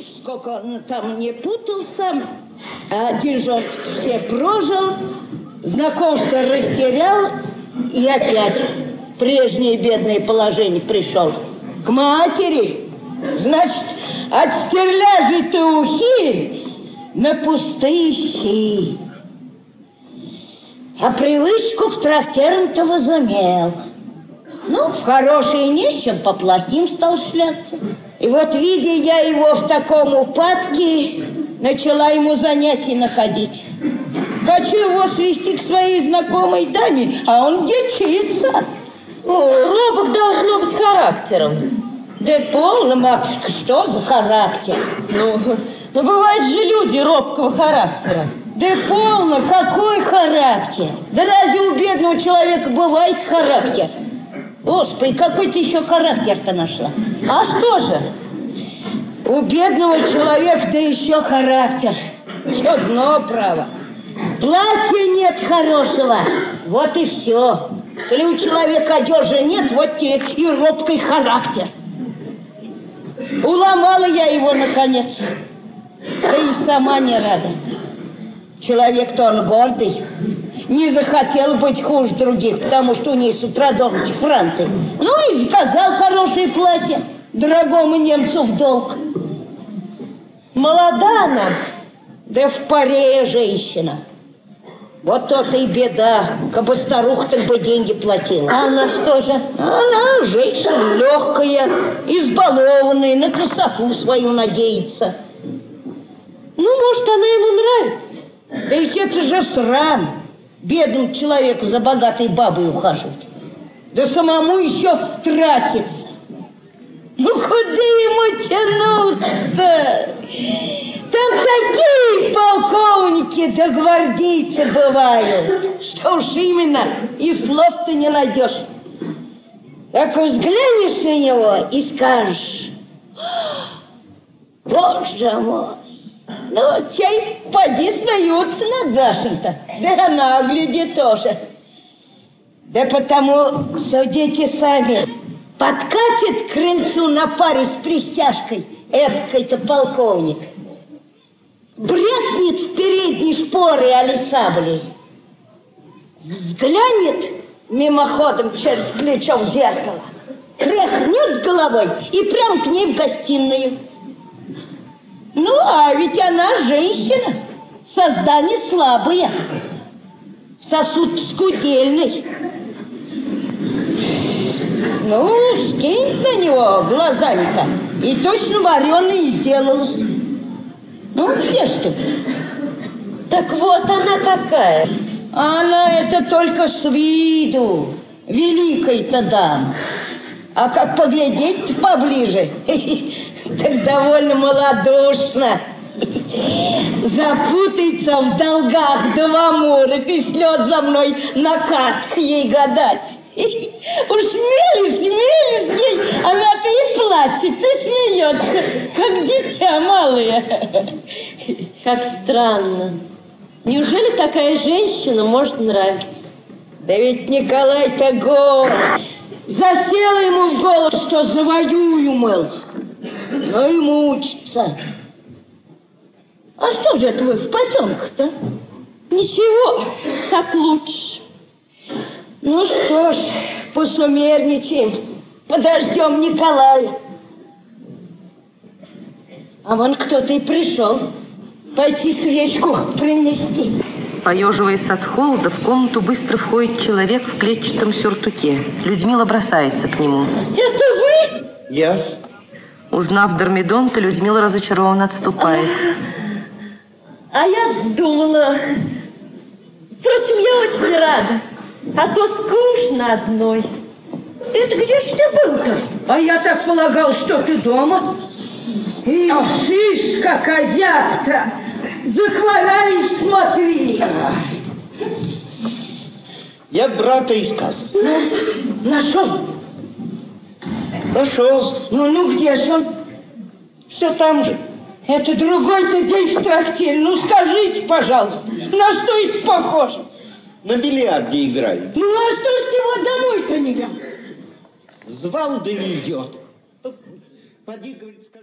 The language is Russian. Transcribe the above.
сколько он там не путался, а деньжонки все прожил, знакомство растерял и опять в прежнее бедное положение пришел. К матери, значит, от стерляжей-то ухи на пустые. А привычку к трактерам-то возымел. Ну, в хорошие нищим, по плохим стал шляться. И вот, видя я его в таком упадке, начала ему занятий находить. Хочу его свести к своей знакомой даме, а он дичится. О, робок должно быть характером. Да полно, матушка, что за характер? Ну, ну бывают же люди робкого характера. Да полно, какой характер? Да разве у бедного человека бывает характер? Господи, какой ты еще характер-то нашла? А что же? У бедного человека да еще характер. Одно право. Платья нет хорошего, вот и все. Коли у человека одежды нет, вот тебе и робкий характер. Уломала я его, наконец. Да и сама не рада. Человек-то он гордый. Не захотел быть хуже других, потому что у ней с утра дороги франты. Ну и заказал хорошее платье дорогому немцу в долг. Молода она. Да в паре женщина. Вот то-то и беда. Кабы старуха так бы деньги платила. А она что же? Она женщина легкая, избалованная, на красоту свою надеется. Ну, может, она ему нравится. Да ведь это же срам. Бедным человеку за богатой бабой ухаживать. Да самому еще тратиться. Ну, куда ему тянуться-то? Там такие полковники да гвардейцы бывают, что уж именно и слов-то не найдешь. Так взглянешь на него и скажешь, боже мой, ну, чай, поди смеются над нашим-то. Да она, гляди, тоже. Да потому судите сами. Подкатит крыльцу на паре с пристяжкой эткой-то полковник. Брякнет в передней шпоры али саблей. Взглянет мимоходом через плечо в зеркало. Тряхнет головой и прям к ней в гостиную. Ну, а ведь она женщина, создание слабое, сосуд скудельный. Ну, скинь на него глазами-то, и точно вареный сделалась. Ну, где ж ты? Так вот она какая. Она это только с виду, великой-то дама. А как поглядеть поближе, так довольно малодушно. Запутается в долгах да в амурах и шлет за мной на картах ей гадать. Уж мелешь, мелешь ей, она-то и плачет, и смеется, как дитя малое. Как странно. Неужели такая женщина может нравиться? Да ведь Николай-то. Засела ему в голову, что завоюю, мыл. Ну и мучится. А что же это вы в потемках-то? Ничего, так лучше. Ну что ж, посумерничаем, подождем Николая. А вон кто-то и пришел. Пойти свечку принести. Поеживаясь от холода, в комнату быстро входит человек в клетчатом сюртуке. Людмила бросается к нему. Это вы? Yes. Узнав Дормидонта, Людмила разочарованно отступает. А я думала... Впрочем, я очень рада. А то скучно одной. Это где ж ты был-то? А я так полагал, что ты дома. И шиш, как озяб-то. Захвораешь, смотри. Я брата искал. Ну, нашел? Нашел. Ну, ну, где же он? Все там же. Это другой-то день в трактире. Ну, скажите, пожалуйста, на что это похоже? На бильярде играет. Ну, а что ж ты его домой-то не вел? Звал да не идет. Поди, говорит, скажи.